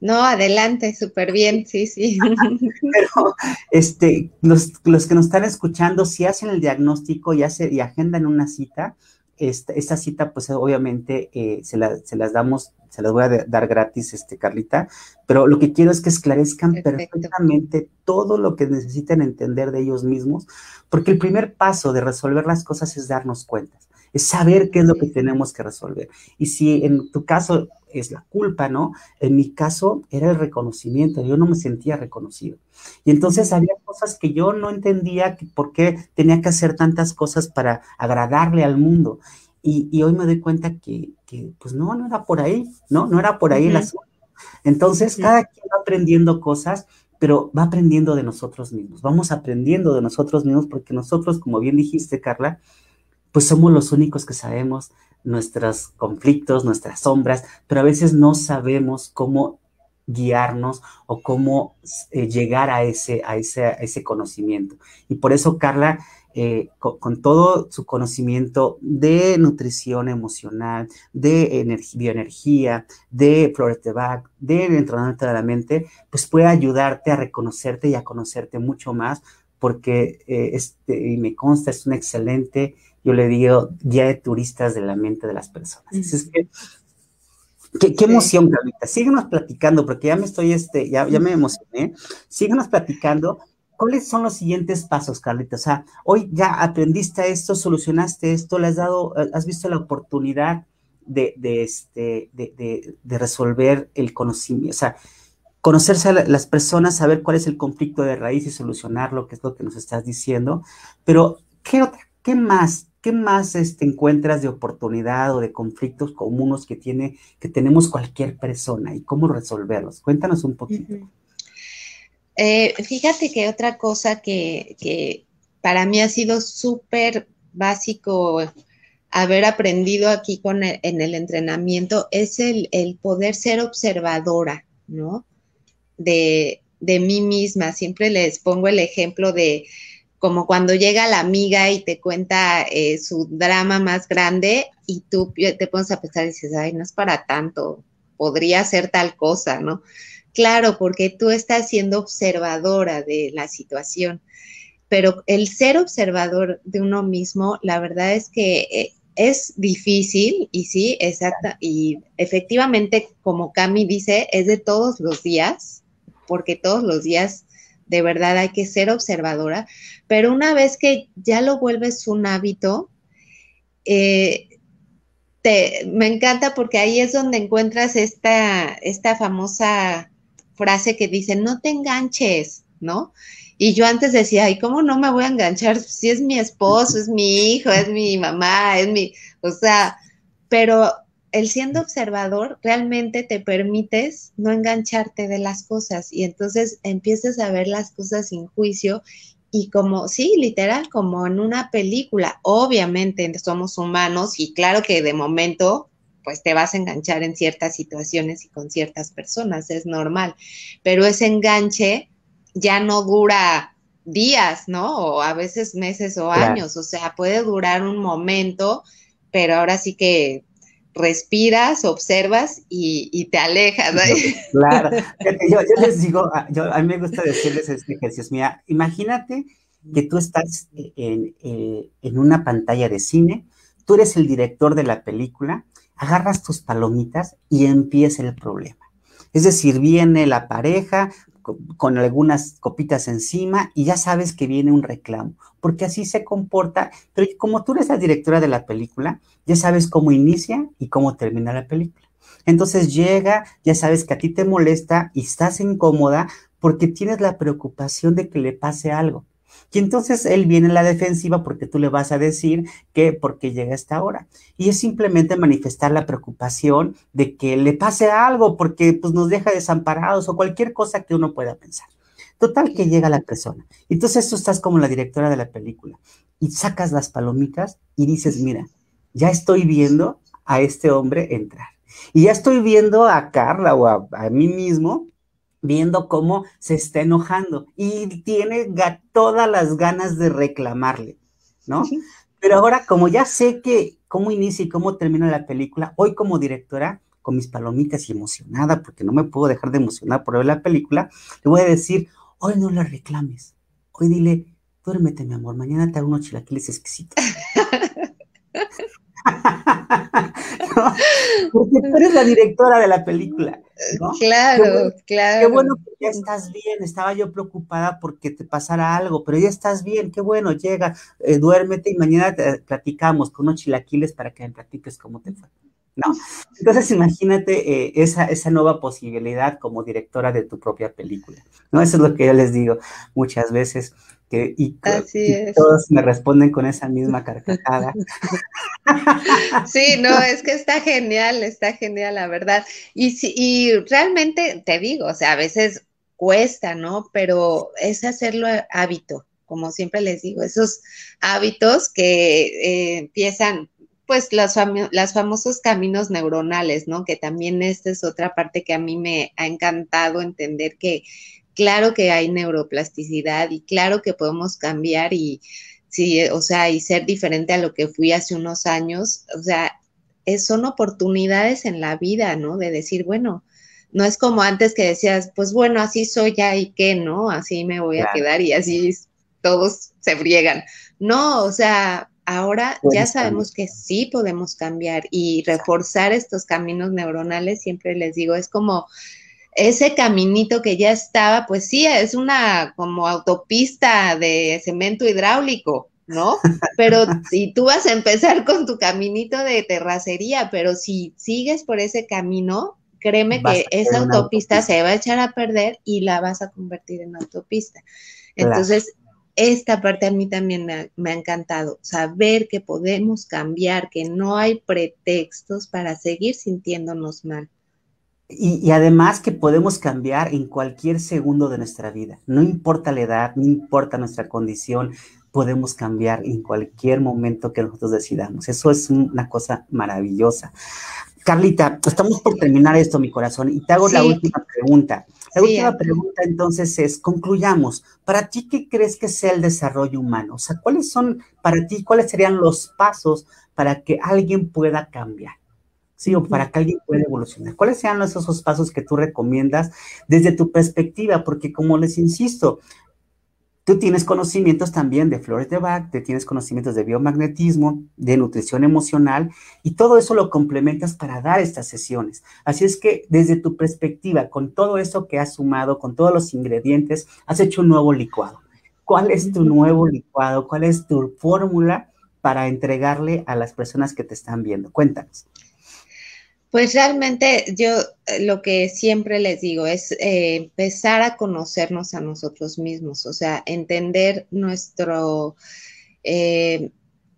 no, adelante, súper bien, sí, sí. Pero este, los, los, que nos están escuchando, si hacen el diagnóstico y, hace, y agendan una cita, esta, cita, pues obviamente eh, se, las damos, se las voy a dar gratis, este, Carlita, pero lo que quiero es que esclarezcan perfectamente todo lo que necesiten entender de ellos mismos, porque el primer paso de resolver las cosas es darnos cuenta, es saber qué es lo que tenemos que resolver. Y si en tu caso es la culpa, ¿no? En mi caso era el reconocimiento, yo no me sentía reconocido. Y entonces había cosas que yo no entendía por qué tenía que hacer tantas cosas para agradarle al mundo. Y, hoy me doy cuenta que, pues no, no era por ahí, ¿no? No era por ahí el asunto. Entonces, cada quien va aprendiendo cosas, pero va aprendiendo de nosotros mismos. Vamos aprendiendo de nosotros mismos porque nosotros, como bien dijiste, Carla, pues somos los únicos que sabemos nuestros conflictos, nuestras sombras, pero a veces no sabemos cómo guiarnos o cómo eh, llegar a ese, a, ese, ese, conocimiento. Y por eso Carla, eh, con, todo su conocimiento de nutrición emocional, de bioenergía, de Bach, de entrenamiento de la mente, pues puede ayudarte a reconocerte y a conocerte mucho más, porque eh, este, y me consta, es un excelente yo le digo guía de turistas de la mente de las personas. es que, qué, emoción, Carlita. Síguenos platicando, porque ya me estoy, este, ya, ya me emocioné. Síguenos platicando. ¿Cuáles son los siguientes pasos, Carlita? O sea, hoy ya aprendiste esto, solucionaste esto, le has dado, has visto la oportunidad de, de este, de, de, resolver el conocimiento, o sea, conocerse a las personas, saber cuál es el conflicto de raíz y solucionarlo, que es lo que nos estás diciendo. Pero, ¿qué otra, qué más ¿Qué más este, encuentras de oportunidad o de conflictos comunes que tiene, que tenemos cualquier persona y cómo resolverlos? Cuéntanos un poquito. Eh, fíjate que otra cosa que, para mí ha sido súper básico haber aprendido aquí con en el entrenamiento es el, poder ser observadora, ¿no? De, de mí misma. Siempre les pongo el ejemplo de como cuando llega la amiga y te cuenta eh, su drama más grande y tú te pones a pensar y dices, ay, no es para tanto, podría ser tal cosa, ¿no? Claro, porque tú estás siendo observadora de la situación, pero el ser observador de uno mismo, la verdad es que eh, es difícil y sí, exacta, y efectivamente, como Cami dice, es de todos los días, porque todos los días de verdad hay que ser observadora, pero una vez que ya lo vuelves un hábito, eh, te, me encanta porque ahí es donde encuentras esta, esta famosa frase que dice, no te enganches, ¿no? Y yo antes decía, ay, ¿cómo no me voy a enganchar si es mi esposo, es mi hijo, es mi mamá, es mi, o sea, pero el siendo observador realmente te permites no engancharte de las cosas y entonces empiezas a ver las cosas sin juicio y como, sí, literal, como en una película. Obviamente somos humanos y claro que de momento pues te vas a enganchar en ciertas situaciones y con ciertas personas, es normal, pero ese enganche ya no dura días, ¿no? O a veces meses o años, o sea, puede durar un momento, pero ahora sí que respiras, observas y, te alejas. Claro, yo, les digo, a mí me gusta decirles este ejercicio, mira, imagínate que tú estás en, eh, en una pantalla de cine, tú eres el director de la película, agarras tus palomitas y empieza el problema. Es decir, viene la pareja, con algunas copitas encima y ya sabes que viene un reclamo, porque así se comporta, pero como tú eres la directora de la película, ya sabes cómo inicia y cómo termina la película. Entonces llega, ya sabes que a ti te molesta y estás incómoda porque tienes la preocupación de que le pase algo. Y entonces él viene en la defensiva porque tú le vas a decir que porque llega a esta hora. Y es simplemente manifestar la preocupación de que le pase algo porque pues, nos deja desamparados o cualquier cosa que uno pueda pensar. Total que llega la persona. Entonces tú estás como la directora de la película y sacas las palomitas y dices, mira, ya estoy viendo a este hombre entrar. Y ya estoy viendo a Carla o a, a mí mismo viendo cómo se está enojando y tiene todas las ganas de reclamarle, ¿no? Pero ahora, como ya sé que cómo inicia y cómo termina la película, hoy como directora, con mis palomitas y emocionada, porque no me puedo dejar de emocionar por ver la película, le voy a decir, hoy no la reclames, hoy dile, duérmete, mi amor, mañana te hago unos chilaquiles exquisitos. Porque tú eres la directora de la película. Claro, claro. Qué bueno que ya estás bien. Estaba yo preocupada porque te pasara algo, pero ya estás bien. Qué bueno, llega, eh, duérmete y mañana te platicamos con unos chilaquiles para que me platiques cómo te fue. ¿No? Entonces imagínate eh, esa, esa nueva posibilidad como directora de tu propia película. ¿no? Eso es lo que yo les digo muchas veces y, todos me responden con esa misma carcajada. Sí, no, es que está genial, está genial, la verdad. Y, y realmente te digo, o sea, a veces cuesta, ¿no? Pero es hacerlo hábito, como siempre les digo, esos hábitos que eh, empiezan, pues, los, los famosos caminos neuronales, ¿no? Que también esta es otra parte que a mí me ha encantado entender que claro que hay neuroplasticidad y claro que podemos cambiar y sí, o sea, y ser diferente a lo que fui hace unos años, o sea, son oportunidades en la vida, ¿no? De decir, bueno, no es como antes que decías, pues bueno, así soy ya y qué, ¿no? Así me voy a quedar y así todos se friegan. No, o sea, ahora ya sabemos que sí podemos cambiar y reforzar estos caminos neuronales, siempre les digo, es como ese caminito que ya estaba, pues sí, es una como autopista de cemento hidráulico, ¿no? Pero si tú vas a empezar con tu caminito de terracería, pero si sigues por ese camino, créeme que esa autopista, se va a echar a perder y la vas a convertir en autopista. Entonces, esta parte a mí también me me ha, encantado, saber que podemos cambiar, que no hay pretextos para seguir sintiéndonos mal. Y, además que podemos cambiar en cualquier segundo de nuestra vida. No importa la edad, no importa nuestra condición, podemos cambiar en cualquier momento que nosotros decidamos. Eso es una cosa maravillosa. Carlita, estamos por terminar esto, mi corazón, y te hago la última pregunta. La última pregunta entonces es, concluyamos, ¿para ti qué crees que sea el desarrollo humano? O sea, ¿cuáles son para ti, cuáles serían los pasos para que alguien pueda cambiar? ¿Sí? O para que alguien pueda evolucionar. ¿Cuáles sean esos pasos que tú recomiendas desde tu perspectiva? Porque como les insisto, tú tienes conocimientos también de flores de Bach, te tienes conocimientos de biomagnetismo, de nutrición emocional, y todo eso lo complementas para dar estas sesiones. Así es que desde tu perspectiva, con todo eso que has sumado, con todos los ingredientes, has hecho un nuevo licuado. ¿Cuál es tu nuevo licuado? ¿Cuál es tu fórmula para entregarle a las personas que te están viendo? Cuéntanos. Pues realmente yo eh, lo que siempre les digo es eh, empezar a conocernos a nosotros mismos, o sea, entender nuestro, eh,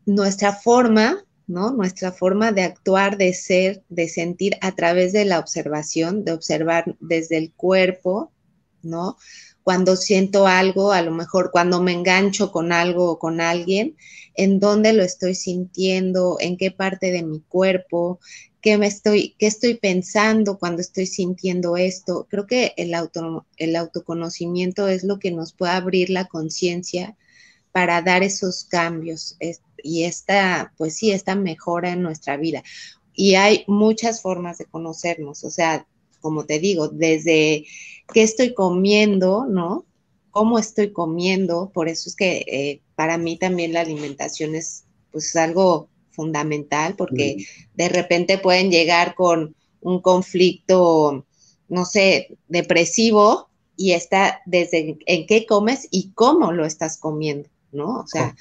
nuestra forma, ¿no? Nuestra forma de actuar, de ser, de sentir a través de la observación, de observar desde el cuerpo, ¿no? Cuando siento algo, a lo mejor cuando me engancho con algo o con alguien, en dónde lo estoy sintiendo, en qué parte de mi cuerpo, qué me estoy, estoy pensando cuando estoy sintiendo esto. Creo que el, auto, el autoconocimiento es lo que nos puede abrir la conciencia para dar esos cambios y esta, pues sí, esta mejora en nuestra vida. Y hay muchas formas de conocernos, o sea, como te digo, desde qué estoy comiendo, ¿no? ¿Cómo estoy comiendo? Por eso es que eh, para mí también la alimentación es pues algo fundamental, porque de repente pueden llegar con un conflicto, no sé, depresivo y está desde en qué comes y cómo lo estás comiendo, ¿no? O sea,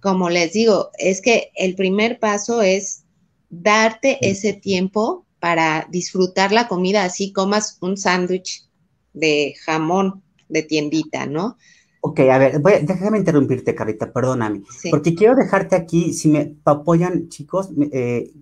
como les digo, es que el primer paso es darte ese tiempo para disfrutar la comida, así comas un sándwich de jamón de tiendita, ¿no? Ok, a ver, déjame interrumpirte, Carita, perdóname, porque quiero dejarte aquí, si me apoyan, chicos, eh,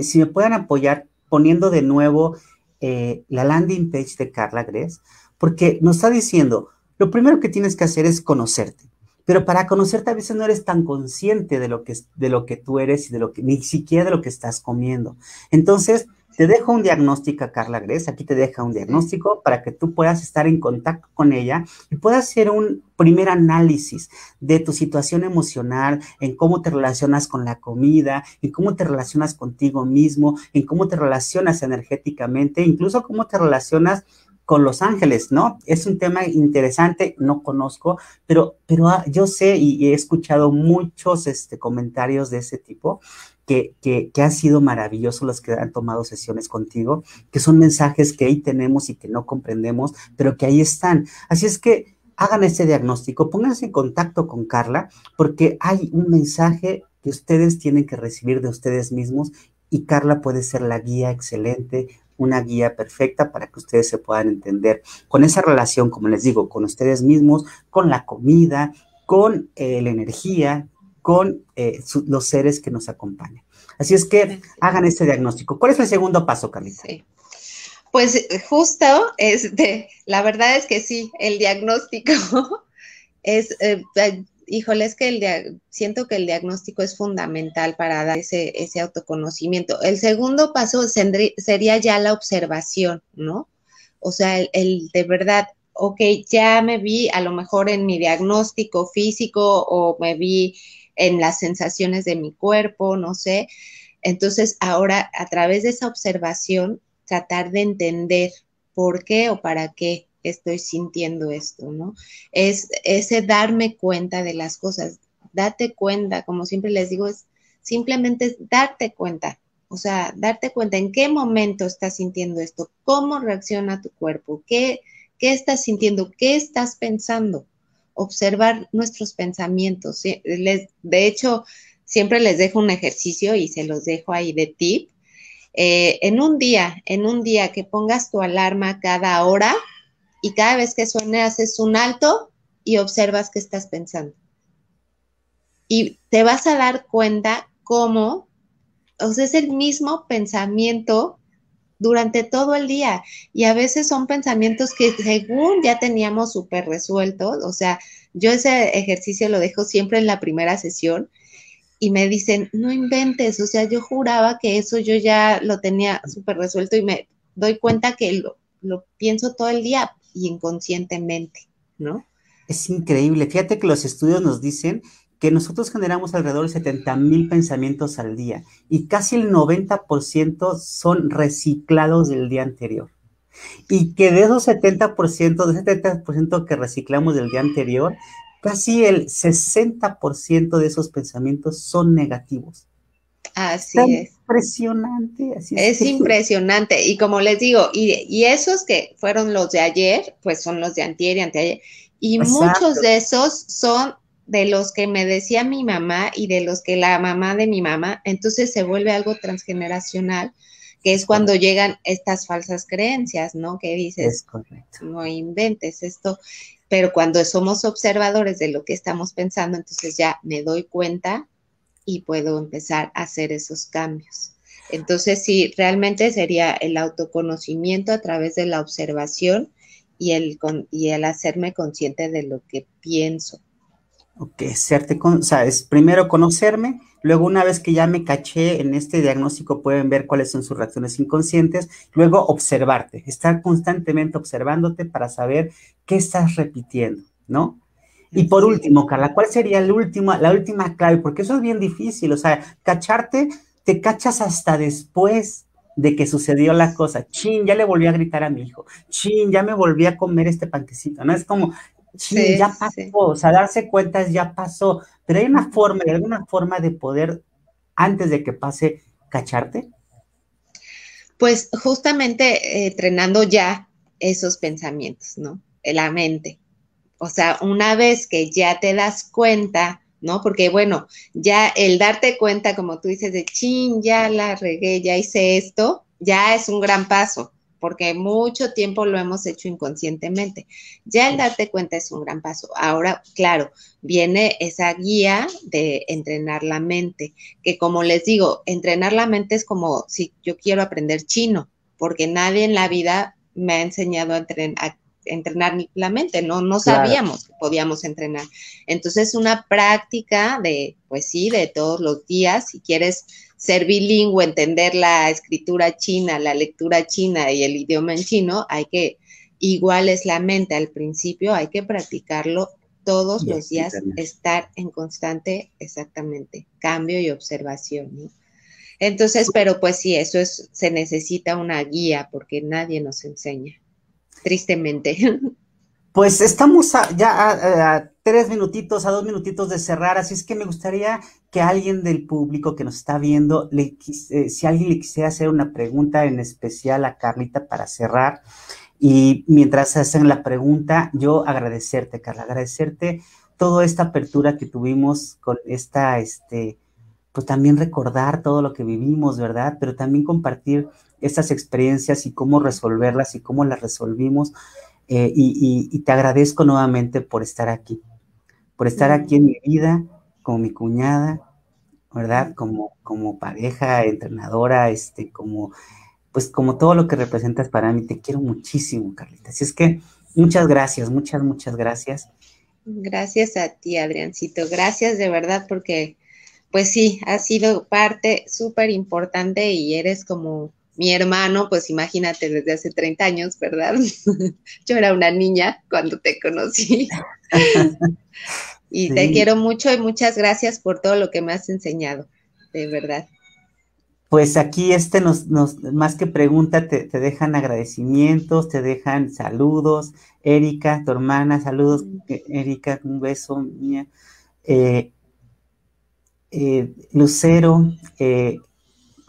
si me pueden apoyar poniendo de nuevo eh, la landing page de Carla Gress, porque nos está diciendo, lo primero que tienes que hacer es conocerte. Pero para conocerte a veces no eres tan consciente de lo que, de lo que tú eres y de lo que, ni siquiera de lo que estás comiendo. Entonces, te dejo un diagnóstico Carla Gress, aquí te deja un diagnóstico para que tú puedas estar en contacto con ella y puedas hacer un primer análisis de tu situación emocional, en cómo te relacionas con la comida, en cómo te relacionas contigo mismo, en cómo te relacionas energéticamente, incluso cómo te relacionas con Los Ángeles, ¿no? Es un tema interesante, no conozco, pero, pero ah, yo sé y, he escuchado muchos este, comentarios de ese tipo que, que, han sido maravillosos los que han tomado sesiones contigo, que son mensajes que ahí tenemos y que no comprendemos, pero que ahí están. Así es que hagan ese diagnóstico, pónganse en contacto con Carla, porque hay un mensaje que ustedes tienen que recibir de ustedes mismos y Carla puede ser la guía excelente una guía perfecta para que ustedes se puedan entender con esa relación, como les digo, con ustedes mismos, con la comida, con eh, la energía, con eh, los seres que nos acompañan. Así es que hagan este diagnóstico. ¿Cuál es el segundo paso, Carlita? Sí. Pues eh, justo, este, la verdad es que sí, el diagnóstico es, híjole, es que el siento que el diagnóstico es fundamental para dar ese, ese autoconocimiento. El segundo paso sería ya la observación, ¿no? O sea, el, de verdad, ok, ya me vi a lo mejor en mi diagnóstico físico o me vi en las sensaciones de mi cuerpo, no sé. Entonces, ahora a través de esa observación, tratar de entender por qué o para qué estoy sintiendo esto, ¿no? Es ese darme cuenta de las cosas, date cuenta, como siempre les digo, es simplemente darte cuenta, o sea, darte cuenta en qué momento estás sintiendo esto, cómo reacciona tu cuerpo, qué, qué estás sintiendo, qué estás pensando, observar nuestros pensamientos. Les, de hecho, siempre les dejo un ejercicio y se los dejo ahí de tip. Eh, en un día, en un día que pongas tu alarma cada hora, y cada vez que suene haces un alto y observas qué estás pensando. Y te vas a dar cuenta cómo, es el mismo pensamiento durante todo el día. Y a veces son pensamientos que según ya teníamos súper resueltos, o sea, yo ese ejercicio lo dejo siempre en la primera sesión y me dicen, no inventes, o sea, yo juraba que eso yo ya lo tenía súper resuelto y me doy cuenta que lo, lo pienso todo el día, y inconscientemente, ¿no? Es increíble. Fíjate que los estudios nos dicen que nosotros generamos alrededor de 70 mil pensamientos al día y casi el 90% son reciclados del día anterior. Y que de esos 70%, de ese 70% que reciclamos del día anterior, casi el 60% de esos pensamientos son negativos. Así es. Impresionante. Así es, impresionante. Y como les digo, y, esos que fueron los de ayer, pues son los de antier y anteayer. Y muchos de esos son de los que me decía mi mamá y de los que la mamá de mi mamá. Entonces se vuelve algo transgeneracional, que es cuando llegan estas falsas creencias, ¿no? Que dices, no inventes esto. Pero cuando somos observadores de lo que estamos pensando, entonces ya me doy cuenta y puedo empezar a hacer esos cambios. Entonces, sí, realmente sería el autoconocimiento a través de la observación y el, y el hacerme consciente de lo que pienso. Ok, serte con, o sea, es primero conocerme, luego una vez que ya me caché en este diagnóstico pueden ver cuáles son sus reacciones inconscientes, luego observarte, estar constantemente observándote para saber qué estás repitiendo, ¿no? Y por último, Carla, ¿cuál sería el último, la última clave? Porque eso es bien difícil, o sea, cacharte te cachas hasta después de que sucedió la cosa. Chin, ya le volví a gritar a mi hijo. Chin, ya me volví a comer este panquecito, ¿no? Es como, chin, ya pasó. O sea, darse cuenta es ya pasó. Pero hay una forma, hay alguna forma de poder, antes de que pase, cacharte. Pues justamente eh, entrenando ya esos pensamientos, ¿no? La mente. O sea, una vez que ya te das cuenta, ¿no? Porque bueno, ya el darte cuenta, como tú dices, de chin, ya la regué, ya hice esto, ya es un gran paso, porque mucho tiempo lo hemos hecho inconscientemente. Ya el darte cuenta es un gran paso. Ahora, claro, viene esa guía de entrenar la mente, que como les digo, entrenar la mente es como si yo quiero aprender chino, porque nadie en la vida me ha enseñado a, entrenar, entrenar la mente, no, no sabíamos que podíamos entrenar. Entonces, una práctica de, pues sí, de todos los días, si quieres ser bilingüe, entender la escritura china, la lectura china y el idioma en chino, hay que, igual es la mente al principio, hay que practicarlo todos los días, estar en constante, exactamente, cambio y observación. Entonces, pero pues sí, eso es, se necesita una guía porque nadie nos enseña tristemente. Pues estamos ya a, tres minutitos, a dos minutitos de cerrar, así es que me gustaría que alguien del público que nos está viendo, le, eh, si alguien le quisiera hacer una pregunta en especial a Carlita para cerrar, y mientras hacen la pregunta, yo agradecerte, Carla, agradecerte toda esta apertura que tuvimos con esta, este, pues también recordar todo lo que vivimos, ¿verdad? Pero también compartir estas experiencias y cómo resolverlas y cómo las resolvimos. Eh, y, te agradezco nuevamente por estar aquí, por estar aquí en mi vida, como mi cuñada, ¿verdad? Como, como pareja, entrenadora, este, como, pues como todo lo que representas para mí. Te quiero muchísimo, Carlita. Así es que muchas gracias, muchas, muchas gracias. Gracias a ti, Adriancito. Gracias de verdad porque, pues sí, has sido parte súper importante y eres como mi hermano, pues imagínate, desde hace 30 años, ¿verdad? Yo era una niña cuando te conocí. y te quiero mucho y muchas gracias por todo lo que me has enseñado, de verdad. Pues aquí este nos, nos más que pregunta, te, dejan agradecimientos, te dejan saludos. Erika, tu hermana, saludos. Mm. Eh, Erika, un beso mía. Eh, eh, Lucero,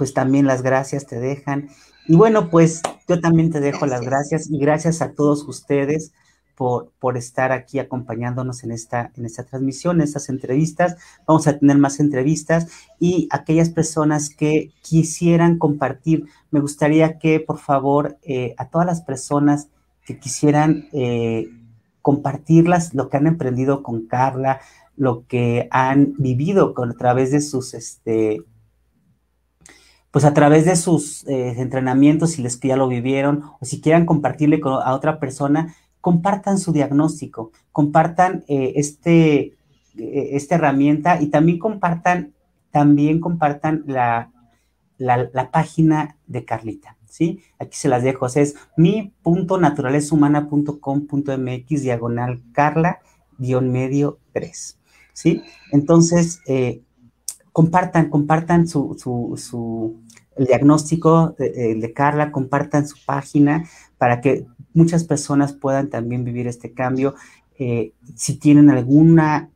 pues también las gracias te dejan. Y bueno, pues yo también te dejo las gracias y gracias a todos ustedes por, por, estar aquí acompañándonos en esta, en esta transmisión, en estas entrevistas. Vamos a tener más entrevistas y aquellas personas que quisieran compartir, me gustaría que por favor eh, a todas las personas que quisieran eh, compartirlas, lo que han emprendido con Carla, lo que han vivido con, a través de sus, este, pues a través de sus eh, entrenamientos, si les ya lo vivieron, o si quieran compartirle a otra persona, compartan su diagnóstico, compartan eh, este, eh, esta herramienta y también compartan, también compartan la, la, página de Carlita, ¿sí? Aquí se las dejo, es mi.naturalezahumana.com.mx diagonal Carla guion medio 3, ¿sí? Entonces, compartan, compartan su, su, el diagnóstico de, Carla, compartan su página para que muchas personas puedan también vivir este cambio. Eh, si tienen alguna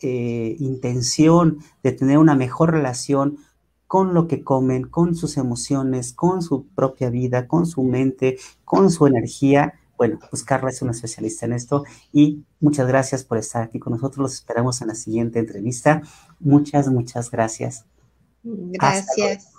eh, intención de tener una mejor relación con lo que comen, con sus emociones, con su propia vida, con su mente, con su energía, bueno, pues Carla es una especialista en esto y muchas gracias por estar aquí con nosotros. Los esperamos en la siguiente entrevista. Muchas, muchas gracias. Gracias.